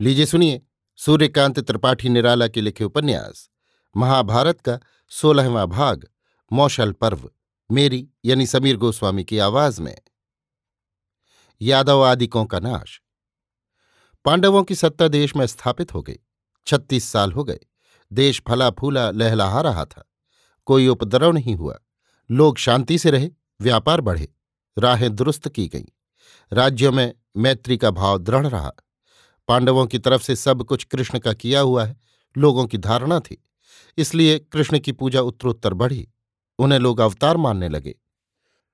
लीजिए सुनिए, सूर्यकांत त्रिपाठी निराला के लिखे उपन्यास। महाभारत का सोलहवां भाग, मौशल पर्व, मेरी यानी समीर गोस्वामी की आवाज़ में। यादव आदिकों का नाश। पांडवों की सत्ता देश में स्थापित हो गई, छत्तीस साल हो गए, देश फला फूला लहलहा रहा था। कोई उपद्रव नहीं हुआ, लोग शांति से रहे, व्यापार बढ़े, राहें दुरुस्त की गईं। राज्यों में मैत्री का भाव दृढ़ रहा पांडवों की तरफ़ से सब कुछ कृष्ण का किया हुआ है, लोगों की धारणा थी। इसलिए कृष्ण की पूजा उत्तरोत्तर बढ़ी, उन्हें लोग अवतार मानने लगे।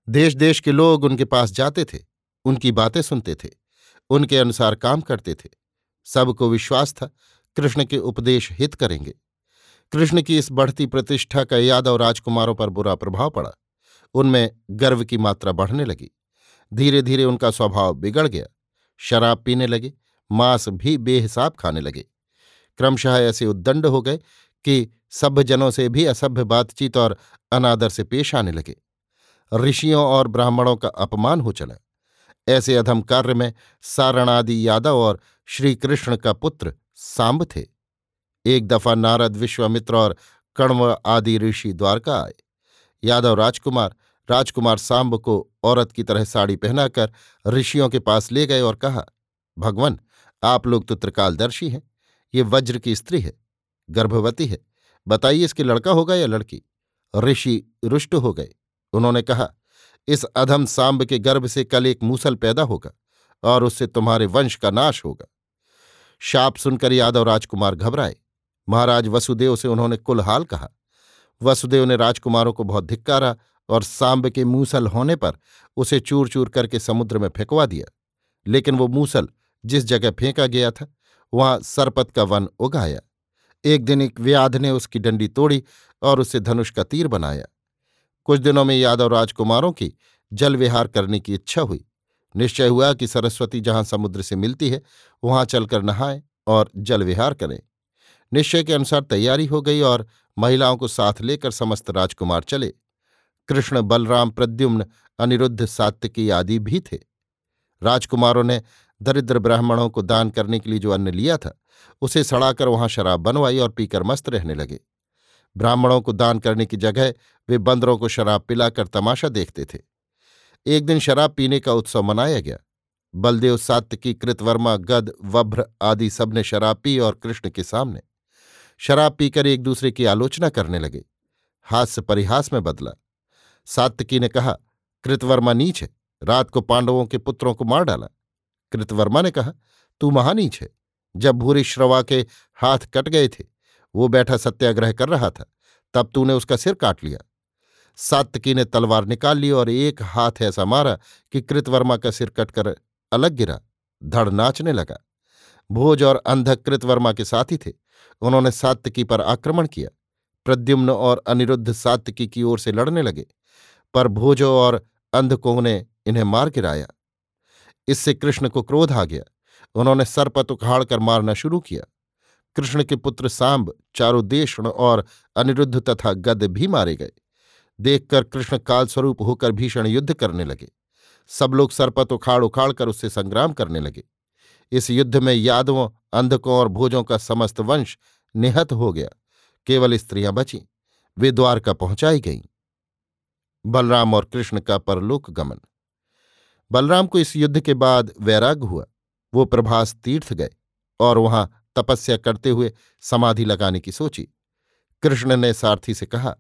देश देश के लोग उनके पास जाते थे, उनकी बातें सुनते थे, उनके अनुसार काम करते थे। सबको विश्वास था, कृष्ण के उपदेश हित करेंगे। कृष्ण की इस बढ़ती प्रतिष्ठा का यादव राजकुमारों पर बुरा प्रभाव पड़ा। उनमें गर्व की मात्रा बढ़ने लगी। धीरे धीरे उनका स्वभाव बिगड़ गया। शराब पीने लगे मांस भी बेहिसाब खाने लगे। क्रमशः ऐसे उद्दंड हो गए कि सभ्य जनों से भी असभ्य बातचीत और अनादर से पेश आने लगे। ऋषियों और ब्राह्मणों का अपमान हो चला। ऐसे अधम कार्य में सारणादि यादव और श्रीकृष्ण का पुत्र सांब थे। एक दफ़ा नारद, विश्वामित्र और कण्व आदि ऋषि द्वारका आए। यादव राजकुमार राजकुमार सांब को औरत की तरह साड़ी पहनाकर ऋषियों के पास ले गए और कहा, भगवान आप लोग तो त्रिकालदर्शी हैं। ये वज्र की स्त्री है, गर्भवती है। बताइए इसके लड़का होगा या लड़की? ऋषि रुष्ट हो गए। उन्होंने कहा, इस अधम सांब के गर्भ से कल एक मूसल पैदा होगा और उससे तुम्हारे वंश का नाश होगा। शाप सुनकर यादव राजकुमार घबराए। महाराज वसुदेव से उन्होंने कुलहाल कहा। वसुदेव ने राजकुमारों को बहुत धिक्कारा और सांब के मूसल होने पर उसे चूर चूर करके समुद्र में फेंकवा दिया। लेकिन वो मूसल जिस जगह फेंका गया था, वहाँ सरपत का वन उगाया। एक दिन एक व्याध ने उसकी डंडी तोड़ी और उसे धनुष का तीर बनाया। कुछ दिनों में यादव राजकुमारों की जल विहार करने की इच्छा हुई। निश्चय हुआ कि सरस्वती जहाँ समुद्र से मिलती है, वहाँ चलकर नहाएँ और जल विहार करें। निश्चय के अनुसार तैयारी हो गई और महिलाओं को साथ लेकर समस्त राजकुमार चले। कृष्ण, बलराम, प्रद्युम्न, अनिरुद्ध, सात्विकी आदि भी थे। राजकुमारों ने दरिद्र ब्राह्मणों को दान करने के लिए जो अन्न लिया था, उसे सड़ाकर वहाँ शराब बनवाई और पीकर मस्त रहने लगे। ब्राह्मणों को दान करने की जगह वे बंदरों को शराब पिलाकर तमाशा देखते थे। एक दिन शराब पीने का उत्सव मनाया गया। बलदेव, सात्विकी, कृतवर्मा, गद, वभ्र आदि सबने शराब पी और कृष्ण के सामने शराब पीकर एक दूसरे की आलोचना करने लगे। हास्य परिहास में बदला। सात्विकी ने कहा, कृतवर्मा नीच है। रात को पांडवों के पुत्रों को मार डाला। कृतवर्मा ने कहा, तू महानीच है। जब भूरी श्रवा के हाथ कट गए थे, वो बैठा सत्याग्रह कर रहा था, तब तूने उसका सिर काट लिया। सात्तकी ने तलवार निकाल ली और एक हाथ ऐसा मारा कि कृतवर्मा का सिर कटकर अलग गिरा, धड़ नाचने लगा। भोज और अंधक कृतवर्मा के साथी थे। उन्होंने सात्तकी पर आक्रमण किया। प्रद्युम्न और अनिरुद्ध सात्तकी की ओर से लड़ने लगे, पर भोजो और अंधकों ने इन्हें मार गिराया। इससे कृष्ण को क्रोध आ गया। उन्होंने सरपत उखाड़ कर मारना शुरू किया। कृष्ण के पुत्र सांब चारुदेशण और अनिरुद्ध तथा गद भी मारे गए। देखकर कृष्ण कालस्वरूप होकर भीषण युद्ध करने लगे। सब लोग सरपत उखाड़ उखाड़ कर उससे संग्राम करने लगे। इस युद्ध में यादवों, अंधकों और भोजों का समस्त वंश निहत हो गया। केवल स्त्रियाँ बचीं। वे द्वारका पहुंचाई गईं। बलराम और कृष्ण का परलोक गमन। बलराम को इस युद्ध के बाद वैराग्य हुआ। वो प्रभास तीर्थ गए और वहाँ तपस्या करते हुए समाधि लगाने की सोची। कृष्ण ने सारथी से कहा,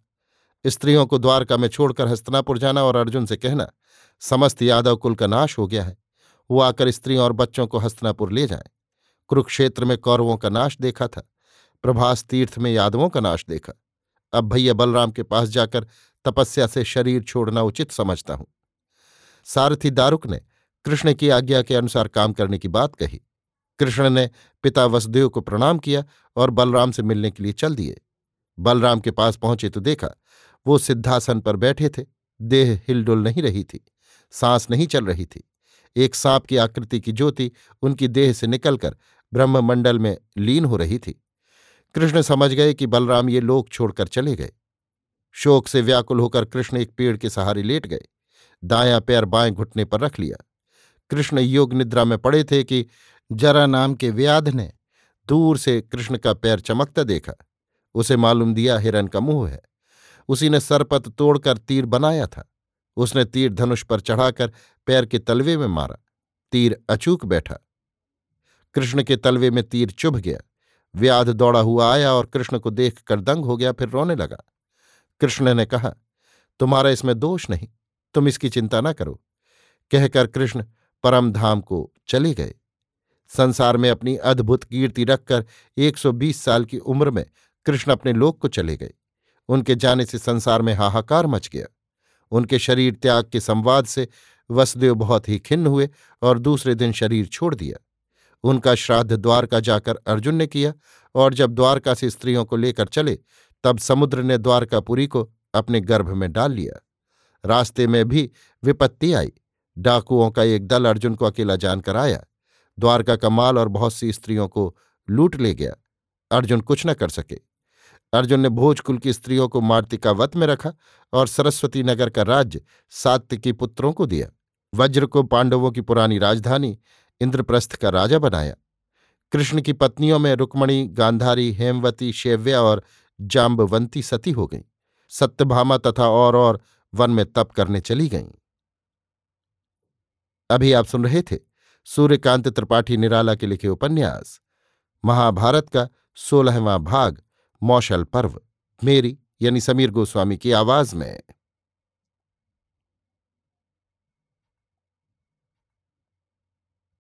स्त्रियों को द्वारका में छोड़कर हस्तनापुर जाना और अर्जुन से कहना, समस्त यादव कुल का नाश हो गया है। वो आकर स्त्रियों और बच्चों को हस्तनापुर ले जाए। कुरुक्षेत्र में कौरवों का नाश देखा था, प्रभास तीर्थ में यादवों का नाश देखा। अब भैया बलराम के पास जाकर तपस्या से शरीर छोड़ना उचित समझता हूँ। सारथी दारुक ने कृष्ण की आज्ञा के अनुसार काम करने की बात कही। कृष्ण ने पिता वसुदेव को प्रणाम किया और बलराम से मिलने के लिए चल दिए। बलराम के पास पहुँचे तो देखा, वो सिद्धासन पर बैठे थे। देह हिलडुल नहीं रही थी, सांस नहीं चल रही थी। एक सांप की आकृति की ज्योति उनकी देह से निकलकर ब्रह्ममंडल में लीन हो रही थी। कृष्ण समझ गए कि बलराम ये लोक छोड़कर चले गए। शोक से व्याकुल होकर कृष्ण एक पेड़ के सहारे लेट गए। दायां पैर बाएँ घुटने पर रख लिया। कृष्ण योग निद्रा में पड़े थे कि जरा नाम के व्याध ने दूर से कृष्ण का पैर चमकता देखा। उसे मालूम दिया, हिरन का मुँह है। उसी ने सरपत तोड़कर तीर बनाया था। उसने तीर धनुष पर चढ़ाकर पैर के तलवे में मारा। तीर अचूक बैठा। कृष्ण के तलवे में तीर चुभ गया। व्याध दौड़ा हुआ आया और कृष्ण को देखकर दंग हो गया, फिर रोने लगा। कृष्ण ने कहा, तुम्हारा इसमें दोष नहीं। तुम इसकी चिंता न करो। कहकर कृष्ण परम धाम को चले गए। संसार में अपनी अद्भुत कीर्ति रखकर 120 साल की उम्र में कृष्ण अपने लोक को चले गए। उनके जाने से संसार में हाहाकार मच गया। उनके शरीर त्याग के संवाद से वसुदेव बहुत ही खिन्न हुए और दूसरे दिन शरीर छोड़ दिया। उनका श्राद्ध द्वारका जाकर अर्जुन ने किया और जब द्वारका से स्त्रियों को लेकर चले, तब समुद्र ने द्वारकापुरी को अपने गर्भ में डाल लिया। रास्ते में भी विपत्ति आई। डाकुओं का एक दल अर्जुन को अकेला जानकर आया। द्वारका का माल और बहुत सी स्त्रियों को लूट ले गया। अर्जुन कुछ न कर सके। अर्जुन ने भोजकुल की स्त्रियों को मार्तिका वत में रखा और सरस्वती नगर का राज्य सात्विकी पुत्रों को दिया। वज्र को पांडवों की पुरानी राजधानी इंद्रप्रस्थ का राजा बनाया। कृष्ण की पत्नियों में रुक्मणी, गांधारी, हेमवती, शेव्या और जाम्बवंती सती हो गईं। सत्यभामा तथा और और वन में तप करने चली गईं। अभी आप सुन रहे थे सूर्यकांत त्रिपाठी निराला के लिखे उपन्यास, महाभारत का सोलहवां भाग, मौशल पर्व, मेरी यानी समीर गोस्वामी की आवाज़ में।